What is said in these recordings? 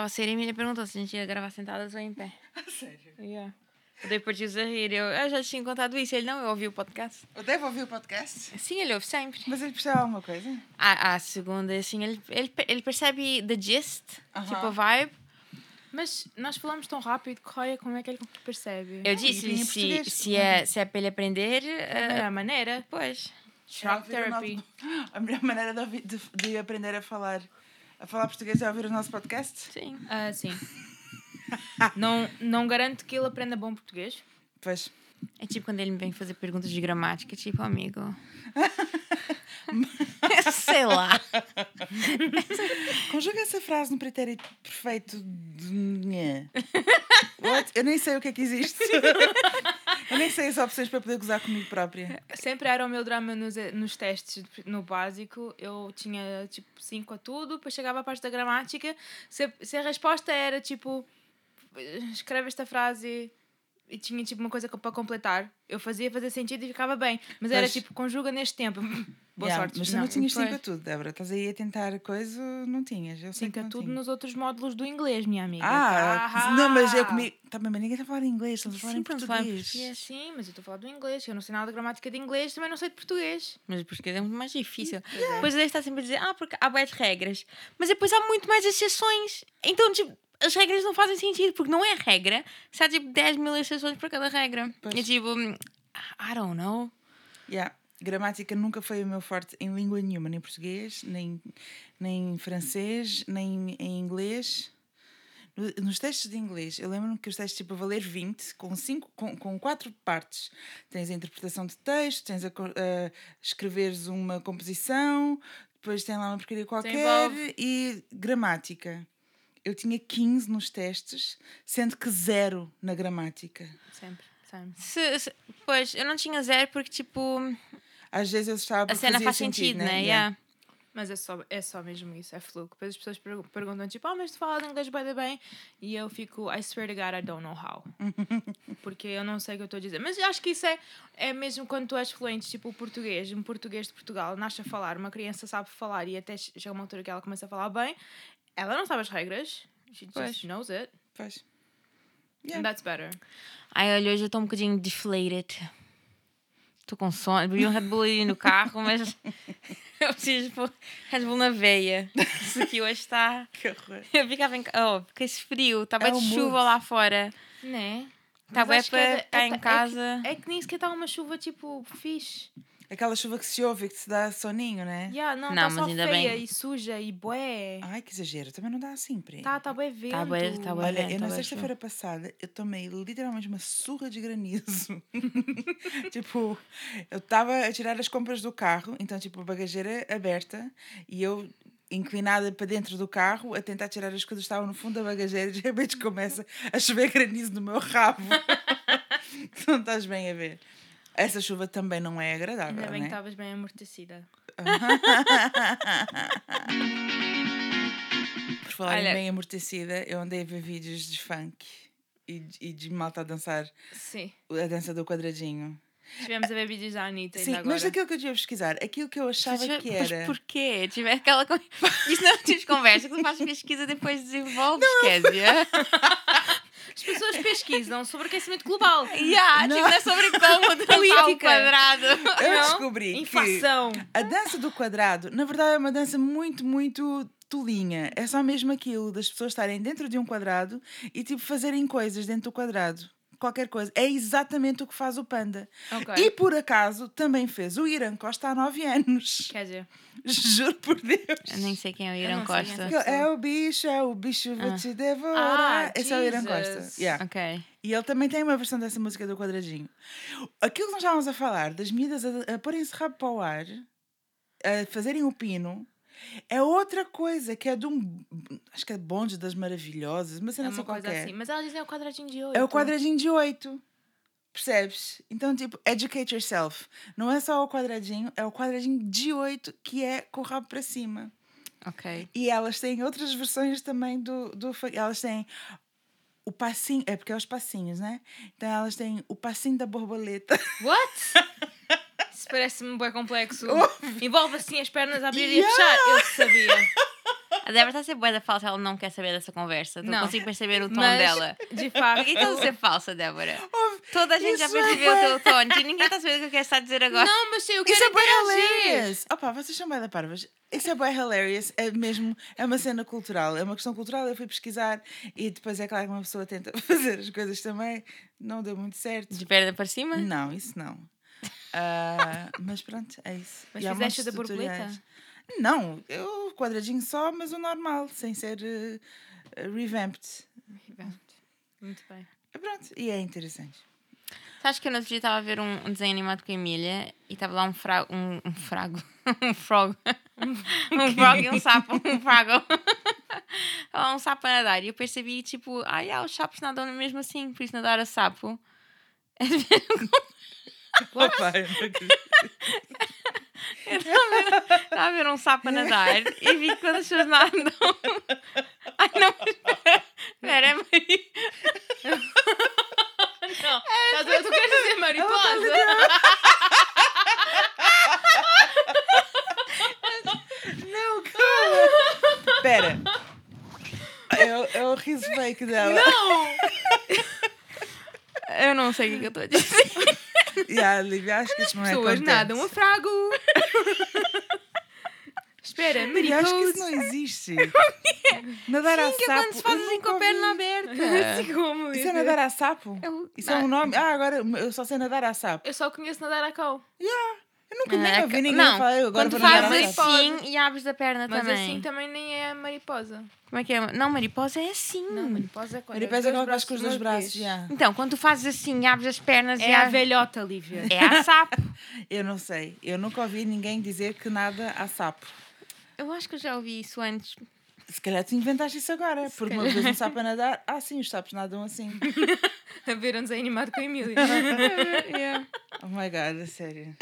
A Amy, quando estava a sair, a Emília perguntou se a gente ia gravar sentadas ou em pé. Sério. Yeah. Eu dei por a rir. Eu, eu já tinha contado isso. Ele não, eu ouvi o podcast. Eu devo ouvir o podcast? Sim, ele ouve sempre. Mas ele percebe alguma coisa? A, a segunda, assim, ele, ele, ele percebe the gist, Aham. tipo a vibe. Mas nós falamos tão rápido que olha como é que ele percebe. Eu e disse-lhe se, português. se, é, se é para ele aprender. É a eh, melhor maneira. pois. Shock therapy. A melhor maneira de, de- de aprender a falar, a falar português é ouvir o nosso podcast? Sim. Ah, sim. não, não garanto que ele aprenda bom português. Pois. É tipo quando ele me vem fazer perguntas de gramática, tipo, amigo. Sei lá. Conjuga essa frase no pretérito perfeito. What? Eu nem sei o que é que existe. Eu nem sei as opções para poder gozar comigo própria. Sempre era o meu drama nos, nos testes no básico. Eu tinha tipo 5 a tudo, depois chegava à parte da gramática. Se, a- se a resposta era tipo escreve esta frase e tinha tipo uma coisa co- para completar, eu fazia fazer sentido e ficava bem. Mas era tipo conjuga neste tempo. Boa Yeah, sorte. Mas tu Não, não tinhas pois. 5 a tudo, Débora. Estás aí a tentar coisa, não tinhas. Eu sei que Cinca não tudo tinha. nos outros módulos do inglês, minha amiga. Ah, Ah! não, mas eu comigo. Tá bem, mas ninguém está a falar inglês, estamos a falar Sim, em a português. português. Sim, mas eu estou a falar do inglês. Eu não sei nada de gramática de inglês, também não sei de português. Mas porque é muito mais difícil. Depois ele está sempre a dizer, ah, porque há boas regras. Mas depois há muito mais exceções. Então, tipo, as regras não fazem sentido, porque não é regra. Se há tipo 10 mil exceções para cada regra. Pois. É tipo, hum, I don't know. Yeah. Gramática nunca foi o meu forte em língua nenhuma, nem português, nem, nem francês, nem em inglês. No- Nos testes de inglês, eu lembro-me que os testes tipo a valer 20, com, cinco, com, com quatro partes. Tens a interpretação de texto, tens a, a escreveres uma composição, depois tem lá uma porcaria qualquer e gramática. Eu tinha 15 nos testes, sendo que zero na gramática. Sempre, sempre. Se, se- pois, eu não tinha zero porque, tipo, Às vezes eu estava a cena fazia faz sentido, né? Yeah. Yeah. Mas é só, é só mesmo isso, é fluke. Depois as pessoas pergu- perguntam tipo, ah, mas tu falas inglês bem, bem. E eu fico, I swear to God, I don't know how. Porque eu não sei o que eu estou a dizer. Mas eu acho que isso é, é mesmo quando tu és fluente, tipo o português, um português de Portugal, nasce a falar, uma criança sabe falar e até chega uma altura que ela começa a falar bem, ela não sabe as regras, she Pois. just knows it. Pois. And Yeah. that's better. Ai, olha, hoje eu estou um bocadinho deflated. Estou com sono. Bebi um Red Bull ali no carro, mas eu preciso pôr Red Bull na veia. Isso aqui hoje está. Que horror. Eu ficava em casa. Oh, porque esse frio. Estava É de mood. chuva lá fora. Né? Que é para estar é em ta- é que- casa. É que nem sequer está uma chuva tipo fixe. Aquela chuva que se ouve e que te dá soninho, né? Yeah, não, Não, está mas só ainda feia bem. e suja e bué. Ai, que exagero. Também não dá assim, Pri. Tá, tá bem vento. Tá bué- tá bué. Olha, vento, eu na tá sexta-feira passada eu tomei literalmente uma surra de granizo. tipo, eu estava a tirar as compras do carro, então, tipo, a bagageira aberta e eu inclinada para dentro do carro a tentar tirar as coisas que estavam no fundo da bagageira e de repente começa a chover granizo no meu rabo. Não estás bem a ver. Essa chuva também não é agradável, Ainda bem né? que estavas bem amortecida. Por falar em Olha- bem amortecida, eu andei a ver vídeos de funk e, e de malta a dançar Sim. a dança do quadradinho. Estivemos a ver vídeos da Anitta Sim, ainda agora. mas aquilo que eu devia pesquisar, aquilo que eu achava Mas- que mas era. porquê? Tiver aquela. Isso não tive conversa, que tu fazes pesquisa depois desenvolves, Kézia. As pessoas pesquisam sobre aquecimento global. Yeah, tipo, não é sobre como dançar o quadrado. Eu Não? descobri que Inflação. a dança do quadrado, na verdade, é uma dança muito, muito tolinha. É só mesmo aquilo das pessoas estarem dentro de um quadrado e tipo fazerem coisas dentro do quadrado. Qualquer coisa. É exatamente o que faz o panda. Ok. E por acaso também fez o Irã Costa há 9 anos. Quer dizer, Juro por Deus. Eu nem sei quem é o Irã quem Costa. é É o bicho, é o bicho, vou Ah. te devorar. Ah, Esse é o Irã Jesus. Costa. Yeah. Ok. E ele também tem uma versão dessa música do quadradinho. Aquilo que nós estávamos a falar, das miúdas a, a porem-se rabo para o ar, a fazerem o pino, é outra coisa, que é de um. Acho que é bonde das maravilhosas, mas é não sei coisa qualquer. assim. Mas elas dizem o quadradinho de oito. É o quadradinho de oito. Percebes? Então, tipo, educate yourself. Não é só o quadradinho, é o quadradinho de oito que é com o rabo para cima. Ok. E elas têm outras versões também do, do. Elas têm o passinho, é porque é os passinhos, né? Então elas têm o passinho da borboleta. What? Isso parece-me bem complexo. Envolve assim as pernas a abrir e Yeah. a fechar. Eu sabia. A Débora está a ser boa da falsa, ela não quer saber dessa conversa. Não Não. consigo perceber o tom Mas, dela. De facto. que estás a ser falsa, Débora? Ouve, Toda a gente já isso é percebeu bué- o teu tom. e Ninguém está a saber o que eu quero estar a dizer agora. Não, mas eu Isso quero é bem interagir. hilarious! Opa, vocês são bem da parvas. Isso é bem hilarious. É mesmo, é uma cena cultural. É uma questão cultural. Eu fui pesquisar e depois é claro que uma pessoa tenta fazer as coisas também. Não deu muito certo. De perna para cima? Não, isso não. Ah, mas pronto, é isso. Mas E fizeste da borboleta? tutoriais. Não, eu quadradinho só, mas o normal, sem ser eh, eh, revamped. Muito bem. E pronto, e é interessante. Sabes que eu no outro dia estava a ver um, um desenho animado com a Emília e estava lá um frago. Um, um frago. um frog. um frog e um sapo. Um frago. Um sapo a nadar e eu percebi, tipo, ai, ah, os sapos nadam mesmo assim, por isso nadar a sapo. Opa, eu não acredito. Estava a ver um sapo a nadar e vi que quando as pessoas nadam. Ai, não, espera, espera, é meio. Não, estás a ver? tu queres dizer mariposa? não, calma. Espera. É, o- é o riso fake dela. Não! Eu não sei o que é que eu estou a dizer. E a Lívia, acho que isto não é Pessoas contente. nadam a frago. Espera, Lívia, acho que isso não existe. Nadar a Sim, que é quando se faz eu assim com a perna ouvi. aberta. Assim como Isso é nadar a sapo? Eu- Isso é um nome? Ah, agora eu só sei nadar a sapo. Eu só conheço nadar a cão. Eu nunca nem Ah, ouvi ninguém não, falar. Agora quando fazes assim e abres a perna Mas também. assim também nem é mariposa. Como é que é? Não, mariposa é assim. Não, mariposa é quando Mariposa é dois faz com os dois de uma braços. já. Então, quando tu fazes assim e abres as pernas e É a velhota, Lívia. É a sapo. Eu não sei. Eu nunca ouvi ninguém dizer que nada a sapo. Eu acho que eu já ouvi isso antes. Se calhar tu inventaste isso agora. Porque uma vez um sapo a nadar. Ah, sim, os sapos nadam assim. A ver um desenho animado com a Emília. yeah. Oh my god, a sério.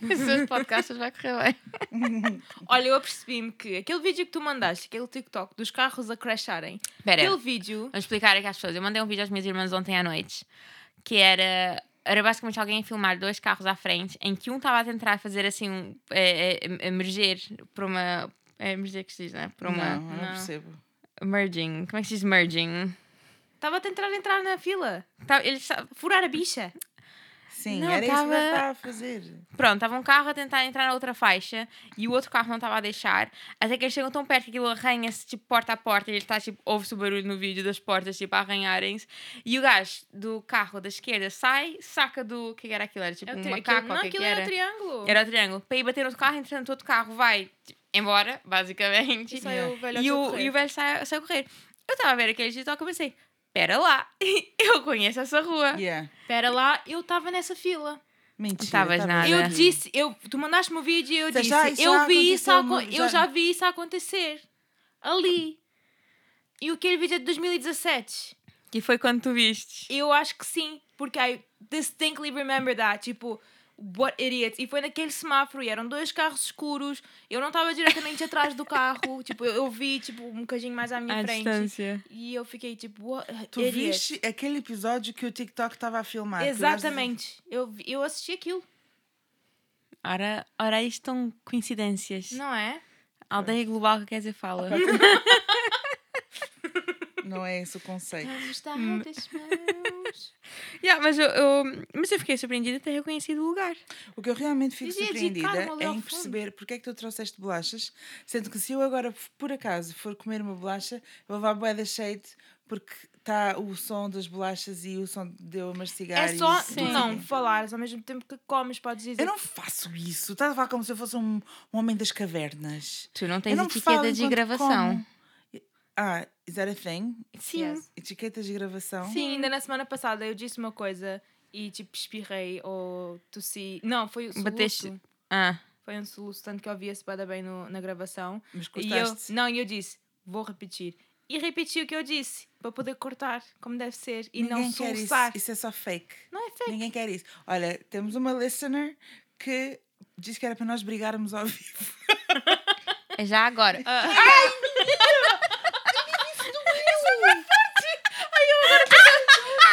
Os seus podcasts vai correr bem. Olha, eu apercebi-me que aquele vídeo que tu mandaste, aquele TikTok dos carros a crasharem, Espera, aquele vídeo. vamos explicar aqui às pessoas. Eu mandei um vídeo às minhas irmãs ontem à noite que era. Era basicamente alguém a filmar dois carros à frente em que um estava a tentar fazer assim um. É, é, emerger para uma. É emerger que se diz, não é? Para uma. Não, eu não, não. percebo. Merging. Como é que se diz merging? Estava a tentar entrar na fila. Tá, ele Furar a bicha. Sim, Não, era isso que tava- eu estava a fazer. Pronto, estava um carro a tentar entrar na outra faixa e o outro carro não estava a deixar. Até que eles chegam tão perto que aquilo arranha-se tipo porta a porta e ele está tipo, ouve-se o barulho no vídeo das portas tipo a arranharem-se. E o gajo do carro da esquerda sai, saca do. O que era aquilo? Era tipo É o um tri- macaco não, o que, que aquilo era era? triângulo. Era o triângulo. Para ir bater no outro carro, entretanto o outro carro vai tipo, embora, basicamente. E saiu o velhote E a o, correr. e o velho sai, sai a correr. Eu estava a ver aquele TikTok e pensei, pera lá, eu conheço essa rua. Yeah. Espera lá, eu estava nessa fila. Mentira. Estavas tava nada. Eu disse, eu, tu mandaste-me o vídeo e eu Já- disse, já- isso eu já vi isso, mu- eu já. já vi isso acontecer. Ali. E aquele vídeo é de 2017. Que foi quando tu vistes. Eu acho que sim, porque I distinctly remember that. Tipo, what idiots. E foi naquele semáforo e eram dois carros escuros. Eu não estava diretamente atrás do carro. Tipo, eu, eu vi tipo, um bocadinho mais à minha À frente. distância. E eu fiquei tipo, what, Tu idiots. viste aquele episódio que o TikTok estava a filmar? Exatamente. Eu, vi- eu assisti aquilo, Ora, ora, isto são coincidências. não é? Aldeia global que quer dizer fala. Não é esse o conceito. Vamos dar Hum. mãos. yeah, mas, eu, eu- mas eu fiquei surpreendida de ter reconhecido o lugar. O que eu realmente fico Dizia surpreendida é em perceber porque é que tu trouxeste bolachas, sendo que se eu agora, por acaso, for comer uma bolacha, eu vou levar bué da shade porque está o som das bolachas e o som de eu mastigar. É só e tu não falares ao mesmo tempo que comes, podes dizer. Eu não faço isso. Estás a falar como se eu fosse um, um homem das cavernas. Tu não Eu tens não etiqueta de gravação. como. Ah, is that a thing? Sim. Yes. Etiquetas de gravação? Sim, ainda na semana passada eu disse uma coisa e tipo espirrei ou tossi. Não, foi o soluço. Bateste- Ah, Foi um soluço, tanto que eu ouvi-se bada bem no, na gravação. Mas E eu, cortaste. não, e eu disse, vou repetir. E repeti o que eu disse, para poder cortar como deve ser e Ninguém não quer isso. soluçar. Isso é só fake. Não é fake. Ninguém quer isso. Olha, temos uma listener que disse que era para nós brigarmos ao vivo. é já agora. Ah.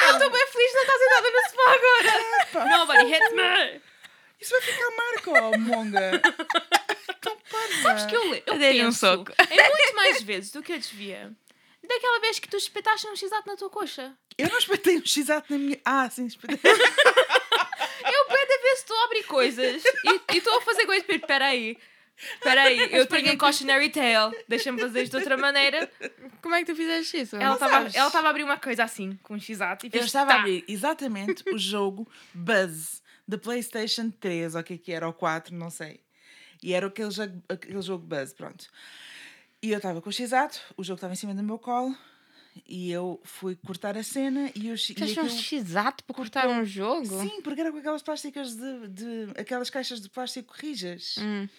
Eu estou bem feliz de não estar sentada no sofá agora. Nobody hits me. Isso vai ficar marca, monga. Então, para. Sabes que eu, eu Eu dei-lhe um soco. em muito mais vezes do que eu devia. Daquela vez que tu espetaste um x na tua coxa. Eu não espetei um x na minha. Ah, sim, espetei. Eu cada vez estou a abrir coisas e e estou a fazer coisas. Espera Peraí. Peraí, eu tenho um cautionary tale. Deixa-me fazer isto de outra maneira. Como é que tu fizeste isso? Ela estava sabes. ela estava a abrir uma coisa assim, com um x e Eu fez estava tá. a abrir exatamente o jogo Buzz da PlayStation 3, ou o que é que era, ou 4, não sei. E era aquele jogo, aquele jogo Buzz, pronto. E eu estava com o x o jogo estava em cima do meu colo, e eu fui cortar a cena e eu. Fizeste um x-ato para cortar um jogo? Sim, porque era com aquelas plásticas de, de. aquelas caixas de plástico rijas. Hum.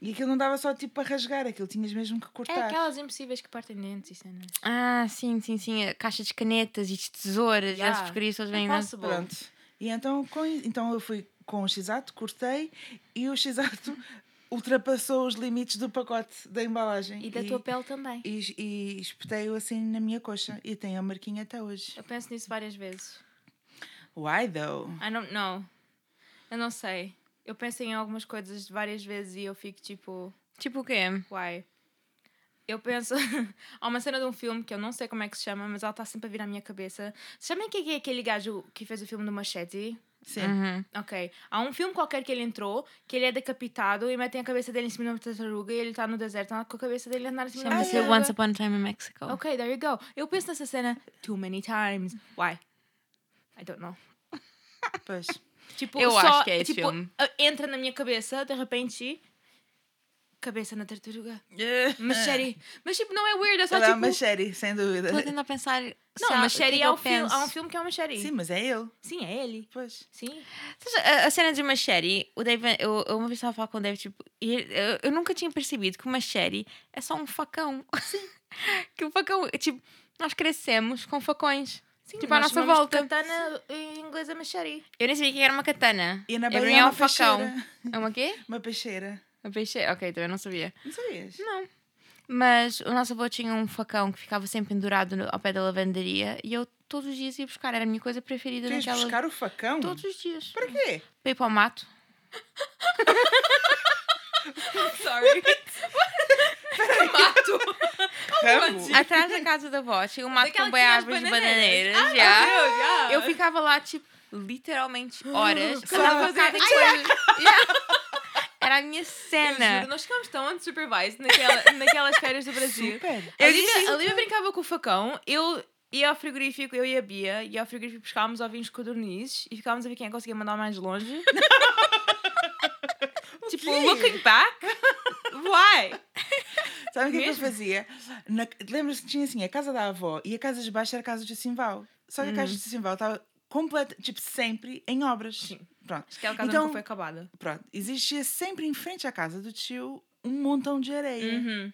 E aquilo não dava só tipo para rasgar, aquilo tinhas mesmo que É cortar. aquelas impossíveis que partem dentes e cenas. Ah, sim, sim, sim. A caixa de canetas e de tesouras. Yeah. Essas porcarias todas vêm, né? Impossible. Pronto. E então, com, então eu fui com o x cortei e o x ultrapassou os limites do pacote da embalagem. E da tua pele também. E, e espetei-o assim na minha coxa. E tem a marquinha até hoje. Eu penso nisso várias vezes. Why though? I don't know. Eu não sei. Eu penso em algumas coisas várias vezes e eu fico tipo, Tipo o quê? why? Eu penso. Há uma cena de um filme que eu não sei como é que se chama, mas ela está sempre a vir à minha cabeça. Sabem quem é aquele gajo que fez o filme do Machete? Sim. Uhum. Ok. Há um filme qualquer que ele entrou, que ele é decapitado e metem a cabeça dele em cima de uma tartaruga e ele está no deserto tá com a cabeça dele a andar em cima de uma Chama-se tartaruga. Once Upon a Time in Mexico. Ok, there you go. Eu penso nessa cena too many times. Why? I don't know. Pois. Tipo, Eu só, acho que é esse tipo, filme. a- Entra na minha cabeça, de repente. Cabeça na tartaruga. Machete. Mas tipo, não é weird, é só Ela é tipo. uma série, sem dúvida. Estou a tentar pensar. Não, há- Machete é eu o filme. Há um filme que é o Machete. Sim, mas é ele. Sim, é ele. Pois. Sim. A, a cena de Machete, o Dave, eu, eu uma vez estava a falar com o Dave, tipo, e ele- eu, eu nunca tinha percebido que o Machete é só um facão. que o facão, tipo, nós crescemos com facões. Sim, Tipo, à nossa volta. Katana em inglês é Machete. Eu nem sabia que era uma katana. E na Eu Bahia é é uma um facão. peixeira. É uma quê? Uma peixeira. Uma peixe? Ok, também não sabia. Não sabias? Não. Mas o nosso avô tinha um facão que ficava sempre pendurado ao pé da lavanderia e eu todos os dias ia buscar. Era a minha coisa preferida ias naquela. buscar o facão? Todos os dias. Para quê? Para ir para o mato. Sorry. Mato. Ramo? Atrás da casa da avó tinha um mato com que bem tinha as árvores de bananeiras. Ah, já. Deus, já. Eu ficava lá, tipo, literalmente horas. Só cada a de coisa. Yeah. Era a minha Eu cena. juro, nós ficámos tão unsupervised naquela, naquelas férias do Brasil. Super. A Eu Lívia, disse a Lívia brincava com o facão, eu ia ao frigorífico, eu e a Bia, ia ao frigorífico buscávamos ovinhos codornizes e ficávamos a ver quem é que conseguia mandar mais longe. tipo, looking back, why? Sabe o que é que eu fazia? Na- Lembras-te que tinha assim a casa da avó e a casa de baixo era a casa de Simval. Só que a casa de Simval estava completa, tipo, sempre em obras. Sim. Pronto. Aquela casa Então- nunca foi acabada. Pronto. Existia sempre em frente à casa do tio um montão de areia. Uhum.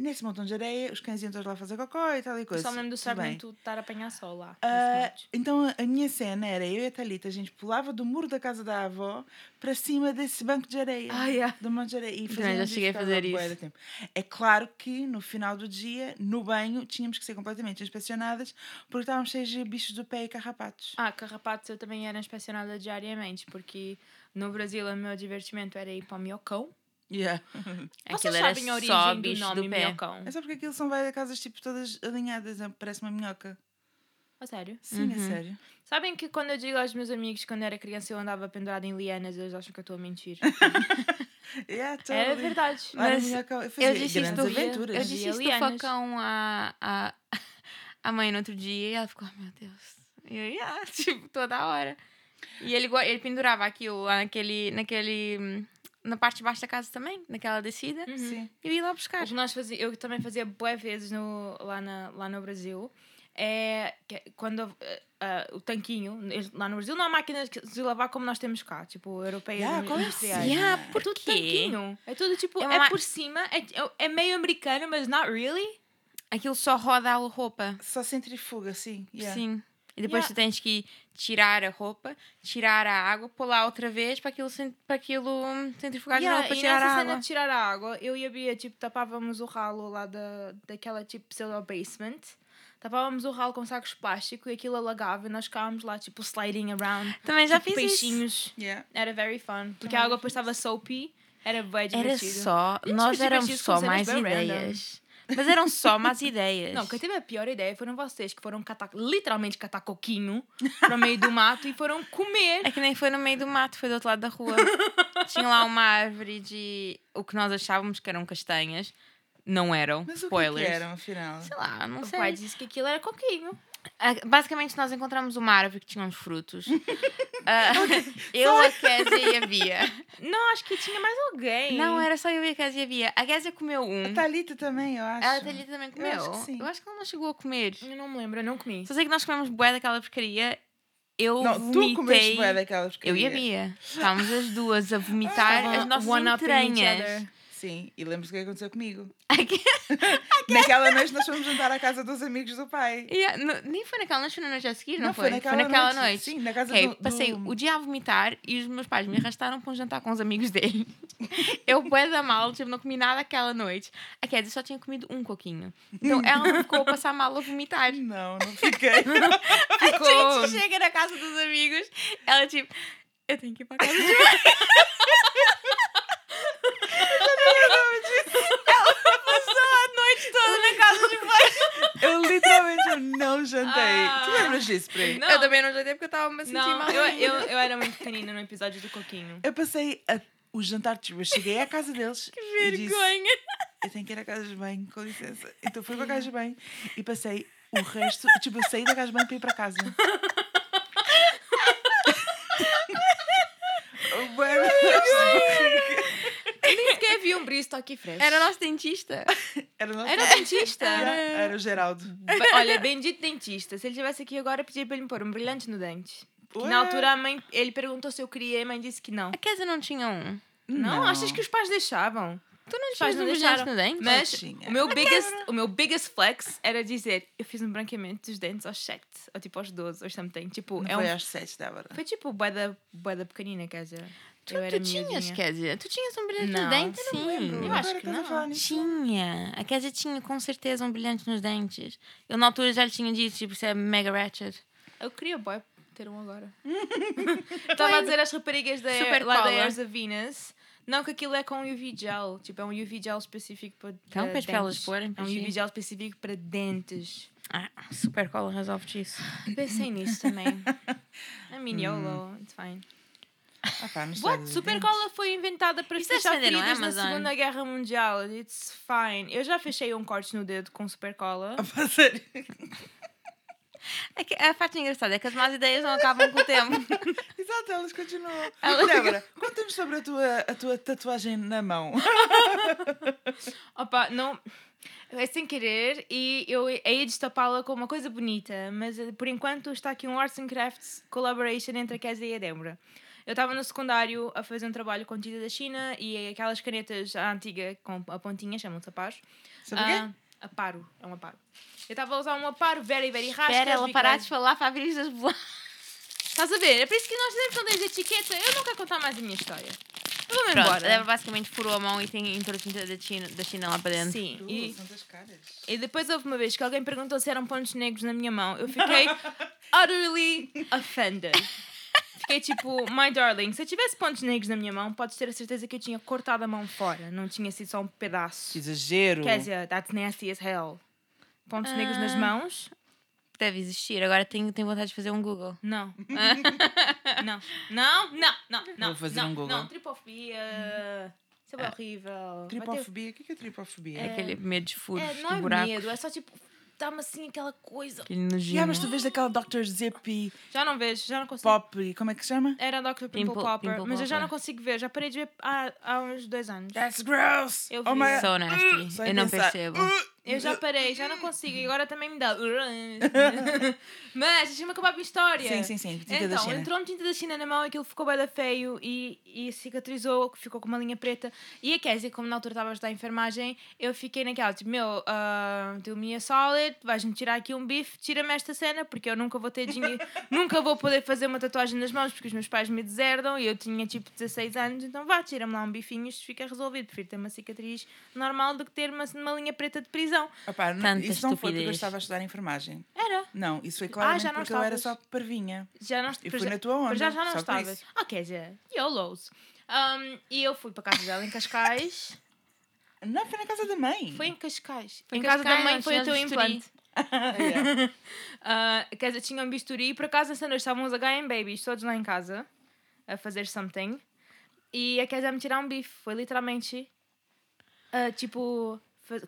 Nesse montão de areia, os cães iam todos lá fazer cocó e tal e coisa. só me lembro do sarmento estar a apanhar sol lá. Monte. então a minha cena era eu e a Thalita, a gente pulava do muro da casa da avó para cima desse banco de areia. Ah, yeah. Do monte de areia. E fazíamos já cheguei a fazer isso. É claro que no final do dia, no banho, tínhamos que ser completamente inspecionadas porque estávamos cheios de bichos do pé e carrapatos. Ah, carrapatos eu também era inspecionada diariamente, porque no Brasil o meu divertimento era ir para o miocão. Yeah. Vocês Aquilo era sabem a origem só do bicho nome do pé. miocão? É só porque aquilo são várias casas tipo todas alinhadas, é- parece uma minhoca. A sério? Sim, Uhum. é sério. Sabem que quando eu digo aos meus amigos que quando era criança eu andava pendurada em lianas, eles acham que eu estou a mentir. Yeah, É totally. verdade. Lá na Mas minhoca, eu Eu disse isto, aventuras. eu disse isto facão à, à, à mãe no outro dia e ela ficou, oh, meu Deus. E eu, yeah, tipo, toda hora. E ele, ele pendurava aquilo lá naquele, naquele. Na parte de baixo da casa também, naquela descida. Uhum. Sim. E eu ia lá buscar. O que nós fazia, eu também fazia bué vezes no, lá, na, lá no Brasil. É que quando eh, ah, o tanquinho, lá no Brasil não há máquinas de lavar como nós temos cá, tipo, europeias Yeah, como industriais. assim? Yeah, É por tudo quê? tanquinho. É tudo tipo, É é, por cima, é, é meio americano, mas not really. Aquilo só roda a roupa. Só centrifuga, sim. Yeah. Sim. E depois Yeah. tu tens que tirar a roupa, tirar a água, lá outra vez para aquilo, para aquilo hum, centrifugar de Yeah, novo para e tirar nessa a cena água. de tirar a água, eu e a Bia, tipo, tapávamos o ralo lá da, daquela, tipo, pseudo basement. Tapávamos o ralo com sacos de plástico e aquilo alagava e nós ficávamos lá, tipo, sliding around. Também já tipo, fiz isso. peixinhos. Yeah. Era very fun. Porque Também a água depois estava soapy Era bem Era divertido. só. Gente, Nós mas éramos só mais bem random. Mas eram só más ideias. Não, quem teve a pior ideia foram vocês, que foram catar, literalmente catar coquinho para o meio do mato e foram comer. É que nem foi no meio do mato, foi do outro lado da rua. Tinha lá uma árvore de. O que nós achávamos que eram castanhas. Não eram. Mas o que, Spoilers. que eram, afinal? Sei lá, não O sei. pai disse que aquilo era coquinho. Ah, Basicamente, nós encontramos uma árvore que tinha uns frutos. Ah, eu, a Kézia e a Bia. Não, acho que tinha mais alguém. Não, era só eu e a Kézia e a Bia. A Kézia comeu um. A Thalita também, eu acho. Ela ali também comeu. acho que sim. Eu acho que ela não chegou a comer. Eu não me lembro, eu não comi. Só sei que nós comemos bué daquela porcaria. Eu Não, tu vomitei. comeste bué daquelas Eu e a. Bia. Estávamos as duas a vomitar Estavam as nossas each entranhas. Sim, e lembras o que aconteceu comigo? Aqui- Naquela noite nós fomos jantar à casa dos amigos do pai. Yeah, no- nem foi naquela noite, foi na noite a seguir, não, foi naquela, noite. Sim, na casa Ok, do, do... passei o dia a vomitar e os meus pais me arrastaram para um jantar com os amigos dele. Eu, bué da mal, tipo, não comi nada aquela noite. A Kézia só tinha comido um coquinho. Então ela não ficou a passar mal a vomitar. Não, não fiquei. Ficou. A gente chega na casa dos amigos, ela tipo, eu tenho que ir para casa de Ela passou toda na casa de banho. eu literalmente eu não jantei. Ah. Tu lembras disso, Pri? Não. Eu também não jantei porque eu estava me sentindo Não, mal. eu, eu, eu era muito pequenina no episódio do coquinho. Eu passei a- o jantar, tipo, eu cheguei à casa deles e disse, Vergonha. eu tenho que ir à casa de banho, com licença. Então fui para a casa de banho e passei o resto, tipo, eu saí da casa de banho para ir para casa. O bué- Nem sequer vi um bristo aqui fresco. Era nosso dentista. Era, o nosso- Era dentista. Era, era o Geraldo. Olha, bendito dentista. Se ele estivesse aqui agora, eu pedia para ele me pôr um brilhante no dente. Na altura a mãe, ele perguntou se eu queria e a mãe disse que não. A Kézia não tinha um. Não, achas que os pais deixavam? Tu não tinhas não um brilhante no dente? Mas o meu, biggest, o meu biggest flex era dizer eu fiz um branqueamento dos dentes aos 7, ou tipo aos 12, ou something. Tipo, Não é foi um, sete da hora. foi tipo boeda pequenina, quer dizer. Tu, eu tu era tinhas, miudinha. Kézia. Tu tinhas um brilhante Não, no dente? eu não Sim. lembro. Eu Agora acho que a não. Tinha. A Kézia tinha com certeza um brilhante nos dentes. Eu na altura já lhe tinha dito, tipo, isso é mega ratchet. Eu queria boy ter um agora. Estava a dizer às raparigas da, Super lá da cola. Airs of Venus. Não, que aquilo é com UV gel. Tipo, é um UV gel específico para, Então, para para elas dentes. porem É um. UV gel específico para dentes. Ah, super cola resolve isso. Pensei nisso também. I mean, YOLO, it's fine. Ah, pá, What? Estados Super Unidos. Cola foi inventada para Isso fechar no feridas na Amazon. Segunda Guerra Mundial. It's fine. Eu já fechei um corte no dedo com Super Cola. A fazer. É que a parte engraçada é que as más ideias não acabam com o tempo. Exato, elas continuam. Elas- Débora, conta-nos sobre a tua, a tua tatuagem na mão. Opa, não. É sem querer e eu ia destapá-la com uma coisa bonita, mas eh, por enquanto está aqui um Arts and Crafts collaboration entre a Kézia e a Débora. Eu estava no secundário a fazer um trabalho com tinta da China e aquelas canetas à antiga com a pontinha, chamam-se aparos. Sabe o quê? Ah, aparo, é um aparo. Eu estava a usar um aparo very, very rasca. Espera ela parar de falar para abrir as bolachas. Estás a ver? É por isso que nós sempre quando tens etiqueta, eu não quero contar mais a minha história. Vou-me Pronto, embora. ela basicamente furou a mão e tem entrou tinta da China, da China lá para dentro. Sim, e, São das caras. e depois houve uma vez que alguém perguntou se eram pontos negros na minha mão. Eu fiquei utterly offended. Fiquei tipo, my darling, se eu tivesse pontos negros na minha mão, podes ter a certeza que eu tinha cortado a mão fora. Não tinha sido só um Que pedaço. exagero. Quer dizer, that's nasty as hell. Pontos negros nas Ah. mãos? Deve existir. Agora tenho, tenho vontade de fazer um Google. Não. não. Não, não, não, não. Vou fazer não, um Google. Não, tripofobia. Isso é horrível. Vai ter- Tripofobia? O que é, que é tripofobia? Aquele medo de furos, É, de não é medo, é só tipo, dá-me assim aquela coisa. Aquele nojinho. Yeah, mas tu vês daquela Dr. Zip e Já não vejo, já não consigo. Pop e como é que se chama? Era Dr. Pimple, Pimple- Popper, Pimple mas eu já Popper. não consigo ver, já parei de ver há, há uns dois anos. That's gross! Eu oh vi. my So nasty. Só Eu não pensar. percebo. Eu já parei, já não consigo, e agora também me dá. mas deixa-me acabar a minha história. Sim, sim, sim. Tinta Então, entrou-me tinta da China na mão, aquilo ficou bem feio e, e cicatrizou, ficou com uma linha preta. E a Kézia, como na altura estava a estudar enfermagem, eu fiquei naquela, tipo, meu, uh, do me a solid, vais-me tirar aqui um bife, tira-me esta cena, porque eu nunca vou ter dinheiro, nunca vou poder fazer uma tatuagem nas mãos, porque os meus pais me deserdam e eu tinha tipo 16 anos, então vá, tira-me lá um bifinho, isto fica resolvido. Prefiro ter uma cicatriz normal do que ter uma, uma linha preta de prisão. Opá, não- Tanta isso não foi porque eu estupidez. estava a estudar enfermagem. Era. Não, isso foi claramente já não porque eu era estavas. só parvinha. Já não E fui já- na tua onda, já já não estavas. Ah, quer dizer, YOLOs. Um, e eu fui para casa dela em Cascais. Não, foi na casa da mãe. Foi em Cascais. Foi em em casa da mãe foi o teu os implante. Yeah. Ah, quer dizer, tinha um bisturi e por acaso essa noite estávamos a ganhar babies, todos lá em casa, a fazer something. E a Kézia me tirar um bife. Foi literalmente ah, tipo,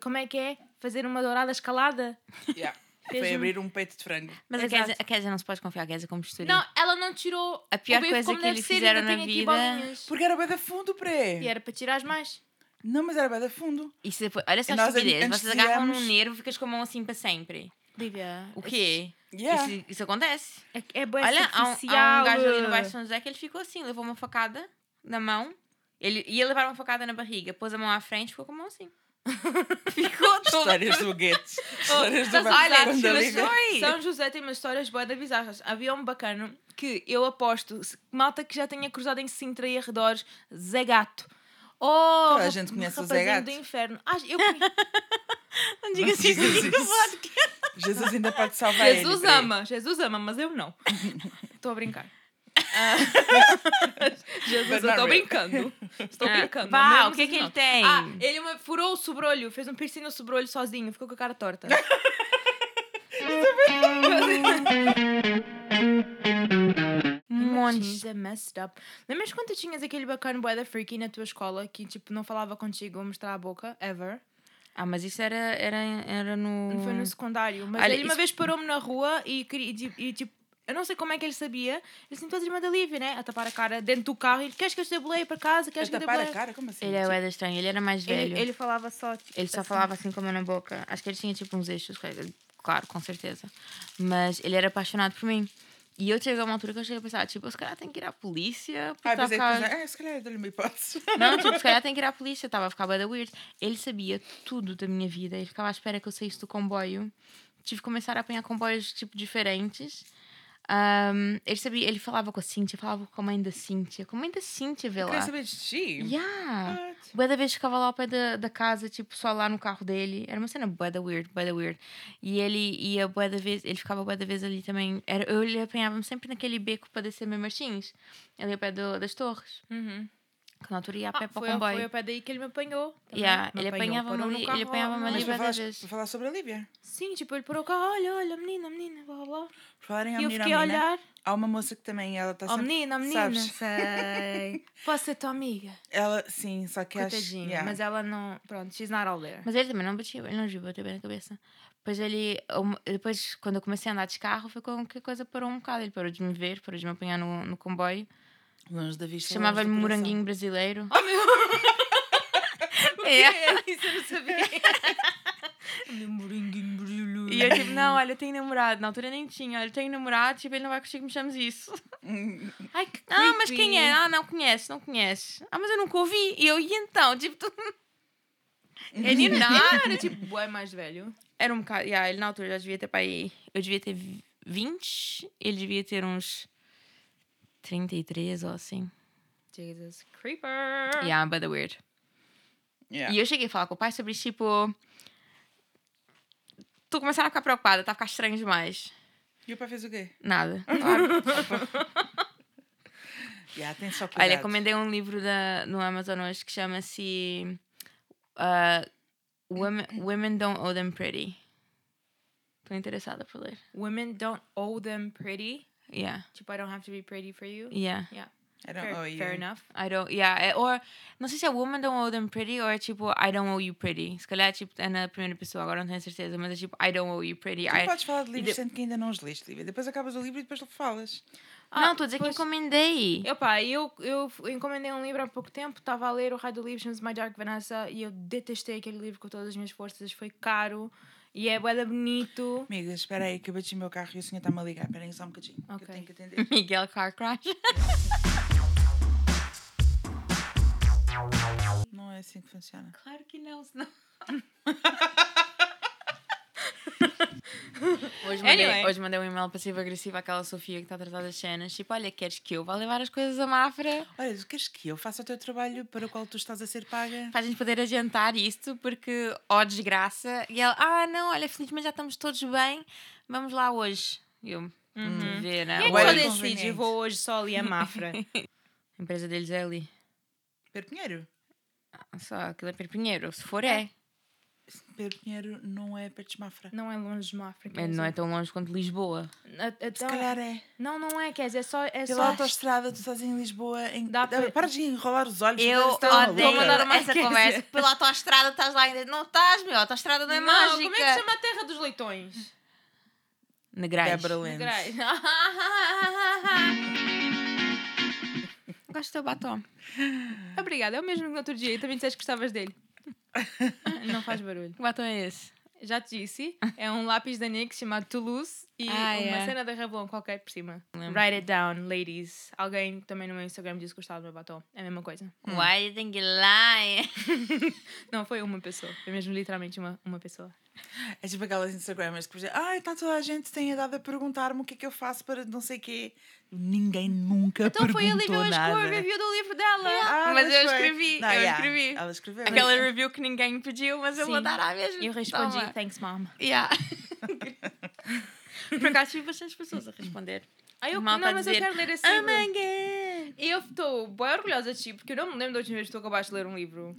como é que é? Fazer uma dourada escalada. Yeah. Foi abrir um peito de frango. Mas a Exato. Kézia, a Kézia não se pode confiar, a Kézia como bisturi. Não, ela não tirou A pior coisa como que ser, fizeram na vida-. Porque era bué da fundo, pré. E era para tirar as mais. Não, mas era bué da fundo. Isso depois, olha só E a nós estupidez. Vocês agarram num nervo e ficas com a mão assim para sempre. Lívia. O quê? Yeah. Isso, isso acontece. É, é bué Olha, há um, há um gajo ali no Baixo São José que ele ficou assim, levou uma facada na mão. Ele ia levar uma facada na barriga, pôs a mão à frente ficou com a mão assim. ficou todo. Histórias do gueto. Histórias do olha. São José tem umas histórias bué da bizarras. Havia um bacano que eu aposto, malta que já tenha cruzado em Sintra e arredores, Zé Gato. Oh, Toda a gente conhece o Zé Gato. do inferno. Ah, eu conheço. Não diga assim. Jesus ainda pode salvar ele. Jesus pré. ama, Jesus ama, mas eu não. Estou a brincar. Jesus, eu real. brincando. Estou Ah, brincando. vá, o que é que ele tem? Ah, ele furou o sobrolho, fez um piercing no sobrolho sozinho, ficou com a cara torta. Um monte. Jeez, é messed up. Lembras quando tu tinhas aquele bacana da freaky na tua escola que tipo não falava contigo a mostrar a boca? Ever? Ah, mas isso era, era, era no. Foi no secundário. Mas Olha, ele uma isso- vez parou-me na rua e, queria- e, e, tipo. Eu não sei como é que ele sabia. Ele sentou a irmã da Lívia, né? A tapar a cara dentro do carro. E ele, queres que eu te boleia para casa? A Queres que eu te tapar a cara? Como assim? Ele é o Eda estranho, ele era mais velho. Ele, Ele, ele falava só. tipo, só assim. falava assim com a mão na boca. Acho que ele tinha tipo uns eixos, claro, com certeza. Mas ele era apaixonado por mim. E eu cheguei a uma altura que eu cheguei a pensar, tipo, se calhar tem que ir à polícia. Ah, a pensei que ficar- pensei, ah, se calhar dou-lhe uma hipótese. Não, tipo, se calhar tem que ir à polícia. Estava a ficar bué da weird. Ele sabia tudo da minha vida. Ele ficava à espera que eu saísse do comboio. Tive que começar a apanhar comboios, tipo, diferentes. Ahm, ele sabia, ele falava com a Cíntia, falava com a mãe da Cíntia. Com a mãe da Cíntia, vê lá. saber de ti. Yeah. What? Bué da vez ficava lá ao pé da, da casa, tipo, só lá no carro dele. Era uma cena bué da weird, bué da weird. E ele ia bué da vez, ele ficava bué da vez ali também. Era, eu ele apanhava-me sempre naquele beco para descer meio Martins. Ali ao pé do- das torres. Uhum. Que na altura ia a pé Ah, para o comboio. foi ao pé daí que ele me apanhou. também. Yeah, Me ele apanhou, ali- carro, ele apanhava-me não, ali Mas não. para falar, vez. para falar sobre a Lívia. Sim, tipo, ele parou o carro, olha, olha, menina, menina, blá blá blá. Por falarem à E eu menina, fiquei a menina, olhar. há uma moça que também, ela está Oh, sempre... menina, menina, sabes? sei. Posso ser tua amiga? Ela, sim, só que acho... Coitadinha. yeah. Mas ela não. Pronto, she's not all there. Mas ele também não batia, ele não viu bater bem na cabeça. Depois ele, depois quando eu comecei a andar de carro, foi com que a coisa parou um bocado. Ele parou de me ver, parou de me apanhar no, no comboio. Longe da vista. Chamava-lhe moranguinho brasileiro. Oh, meu! É. Isso eu não sabia. Meu moranguinho brilho. E eu tipo, não, olha, eu tenho namorado. Na altura nem tinha. Olha, eu tenho namorado, tipo, ele não vai contigo, me chames isso. Ai, que Ah, mas quem é? Ah, não conhece, não conhece. Ah, mas eu nunca ouvi. E eu, e então? Tipo, tu... Ele Ele não. era tipo, bué mais velho. Era um bocado. Yeah, ele na altura já devia ter para aí. Eu devia ter 20, ele devia ter uns 33 ou assim. Jesus, creeper. Yeah, but the weird. Yeah. E eu cheguei a falar com o pai sobre isso, tipo. Tô começando a ficar preocupada, tá a ficar estranho demais. E o pai fez o quê? Nada. Claro. Yeah, tem só cuidado. Olha, encomendei um livro da, no Amazon hoje que chama-se uh, Women, Women Don't Owe Them Pretty. Estou interessada por ler. Women don't owe them pretty. Yeah, Tipo, I don't have to be pretty for you. yeah. Yeah. I don't Fair, owe you. fair enough. I don't, yeah. É, or, não sei se é Women Don't Owe Them Pretty ou é tipo I Don't Owe You Pretty. Se calhar é, tipo, é na primeira pessoa, agora não tenho certeza, mas é tipo I Don't Owe You Pretty. Tu I- podes falar de livros de- sendo que ainda não os leste, Lívia. Depois acabas o livro e depois falas. não, estou a dizer que encomendei. Eu, pá, eu, eu encomendei um livro há pouco tempo, estava a ler O Raio do Livro, chama-se My Dark Vanessa, e eu detestei aquele livro com todas as minhas forças, foi caro, e é bué da bonito. Amiga, espera aí que eu bati o meu carro e o senhor está-me a ligar. Espera aí só um bocadinho. que Ok. eu tenho que atender. Miguel Car Crash. Não é assim que funciona. Claro que não, senão. Hoje mandei, Anyway. hoje mandei um e-mail passivo-agressivo àquela Sofia que está a tratar das cenas. Tipo, olha, queres que eu vá levar as coisas a Mafra? Olha, tu queres que eu faça o teu trabalho para o qual tu estás a ser paga? Para a gente poder adiantar isto, porque, ó desgraça. E ela, ah, não, olha, felizmente já estamos todos bem, vamos lá hoje. E eu, Uhum. ver, né? Quem é que só da decide? Eu vou hoje só ali a Mafra. A empresa deles é ali. Perpinheiro. Só aquilo é Perpinheiro. Se for, é. Perpinheiro não é perto de Mafra. Não é longe de Mafra. Mas não é tão longe quanto Lisboa. A- Se Então, calhar é. Não, não é, quer dizer, é só. É Pela só... autoestrada, tu estás em Lisboa. Em... Dá pra- Para de enrolar os olhos. Eu odeio uma- essa conversa. dizer- Pela autoestrada estás lá ainda. Não estás, meu. A autoestrada não é Não, mágica. como é que se chama a terra dos leitões? Negrais. Débora Lenz. Negrais. Gosto do teu batom. Obrigada, é o mesmo que no outro dia. E também disseste que gostavas dele. Não faz barulho. Que batom é esse? Já te disse, é um lápis da NYX chamado Toulouse e Ah, uma cena da Revlon qualquer por cima. Lembro. Write it down, ladies. Alguém também no meu Instagram disse que gostava do meu batom. É a mesma coisa. Why you think you lie? Não, foi uma pessoa. Foi mesmo literalmente uma, uma pessoa. É tipo aquelas Instagramers que dizem, ai, tá toda a gente tem a dado a perguntar-me o que é que eu faço para não sei o quê. Ninguém nunca Então foi a perguntou Lívia nada. a review do livro dela. Ah, Mas eu foi. escrevi, Não, eu yeah, escrevi. Ela escreveu. Aquela review que ninguém me pediu, mas eu vou Sim. dar à mesma. E eu respondi, Toma. thanks, mom. Yeah. Por acaso tive bastantes pessoas a responder. Aí eu, Malta não, mas dizer, eu quero ler esse Oh livro. E eu estou bem orgulhosa de ti, porque eu não me lembro da última vez que tu acabaste de ler um livro.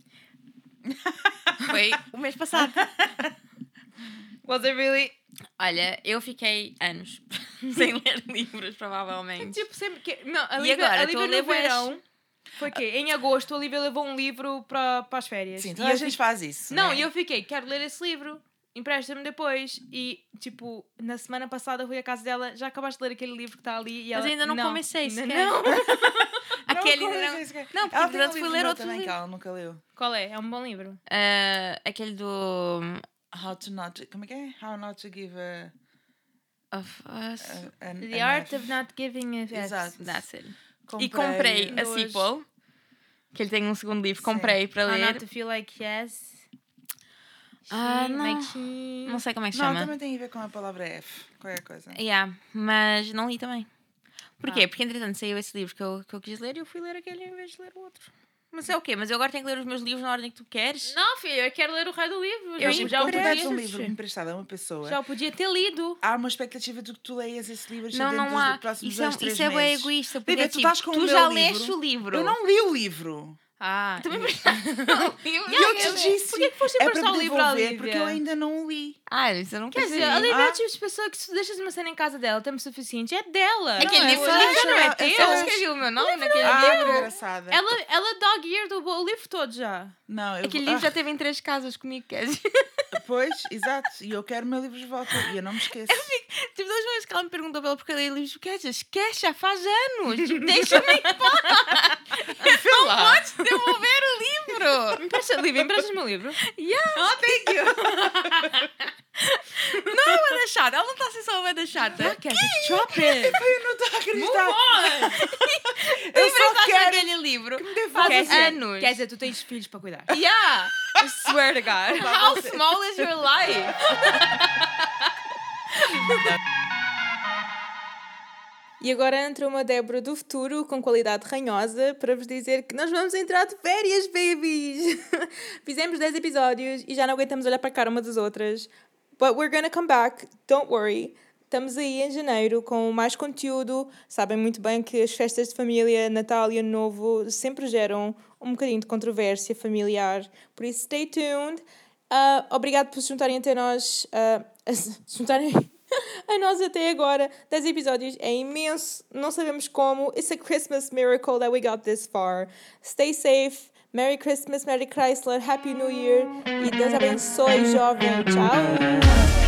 Foi o mês passado. Was it really? Olha, eu fiquei anos sem ler livros, provavelmente. Tipo, sempre que. Não, a E Lívia, agora? a Lívia no verão. Foi que em agosto a Lívia levou um livro para, para as férias. Sim, E toda a gente faz isso. Não, né? e eu fiquei, quero ler esse livro. Empresta-me depois. E, tipo, na semana passada fui à casa dela, já acabaste de ler aquele livro que está ali. E Mas ela, ainda não comecei Não, sequer. não. Aquele não. que? Não, porque Ela tem um entretanto fui livro ler meu outros também que livros. ela nunca leu. Qual é? É um bom livro. Ah, aquele do. How to not... Como é que é? How not to give a... Of Us. a an, The an Art F. of Not Giving a. Exato. That's it. E comprei a dois. sequel. Que ele tem um segundo livro. Sim. Comprei para How ler. Not to Feel Like Yes. Ah, não. She... Não sei como é que Não, chama. também tem a ver com a palavra F. Qualquer coisa. Yeah, mas não li também. Porquê? Ah. Porque entretanto saiu esse livro que eu, que eu quis ler e eu fui ler aquele em vez de ler o outro. Mas é o quê? Mas eu agora tenho que ler os meus livros na ordem que tu queres? Não, filha, eu quero ler o resto do livro. Eu já, já, o tu pedes um podia, livro emprestado a uma pessoa, já o podia ter lido. há uma expectativa de que tu leias esse livro Não, dentro não há. dos próximos Isso é, dois, três isso é bem meses. egoísta. Porque Lívia, é tu tipo, estás com o tu já livro. leste o livro. Eu não li o livro. Ah, Tu me e- emprestaste o livro. E eu te disse. Por que que foste é para emprestar o livro à Lívia? porque eu ainda não o li. Ah, isso eu não Quer quer dizer, a. Lívia é Ah. o tipo de pessoa que se tu deixas uma cena em casa dela, tempo suficiente, é dela. Aquele Não, é livro não é é teu. só- Eu escrevi o meu nome naquele Ah, que livro. engraçada. Ela, ela dog-eared o, o livro todo já. Não, eu Aquele livro já teve em três casas comigo, quer dizer. Ah, Pois, exato. E eu quero o meu livro de volta. E eu não me esqueço. Tipo, das vezes que ela me perguntou pela porcaria do livro, quer dizer, esquece, já faz anos. Deixa-me em paz. Não podes devolver o livro. Empresta, Lívia, emprestas o meu livro? Yeah. Oh, thank you. não é uma da chata. Ela não está a ser só uma da chata. Quer dizer, drop it. Eu não estou a acreditar. Eu só emprestaste quero aquele livro. que me. Quer dizer, anos. Quer dizer, tu tens filhos para cuidar. Yeah. I swear to God. How small is your life? E agora entra uma Débora do futuro com qualidade ranhosa para vos dizer que nós vamos entrar de férias, babies! Fizemos 10 episódios e já não aguentamos olhar para a cara uma das outras. But we're gonna come back, don't worry. Estamos aí em janeiro com mais conteúdo. Sabem muito bem que as festas de família, Natal e Ano Novo sempre geram um bocadinho de controvérsia familiar. Por isso, stay tuned. Ah, obrigado por se juntarem até nós. se juntarem a nós até agora. 10 episódios é imenso. Não sabemos como. It's a Christmas miracle that we got this far. Stay safe. Merry Christmas, Merry Chrysler, Happy New Year. E Deus abençoe, jovem. Tchau.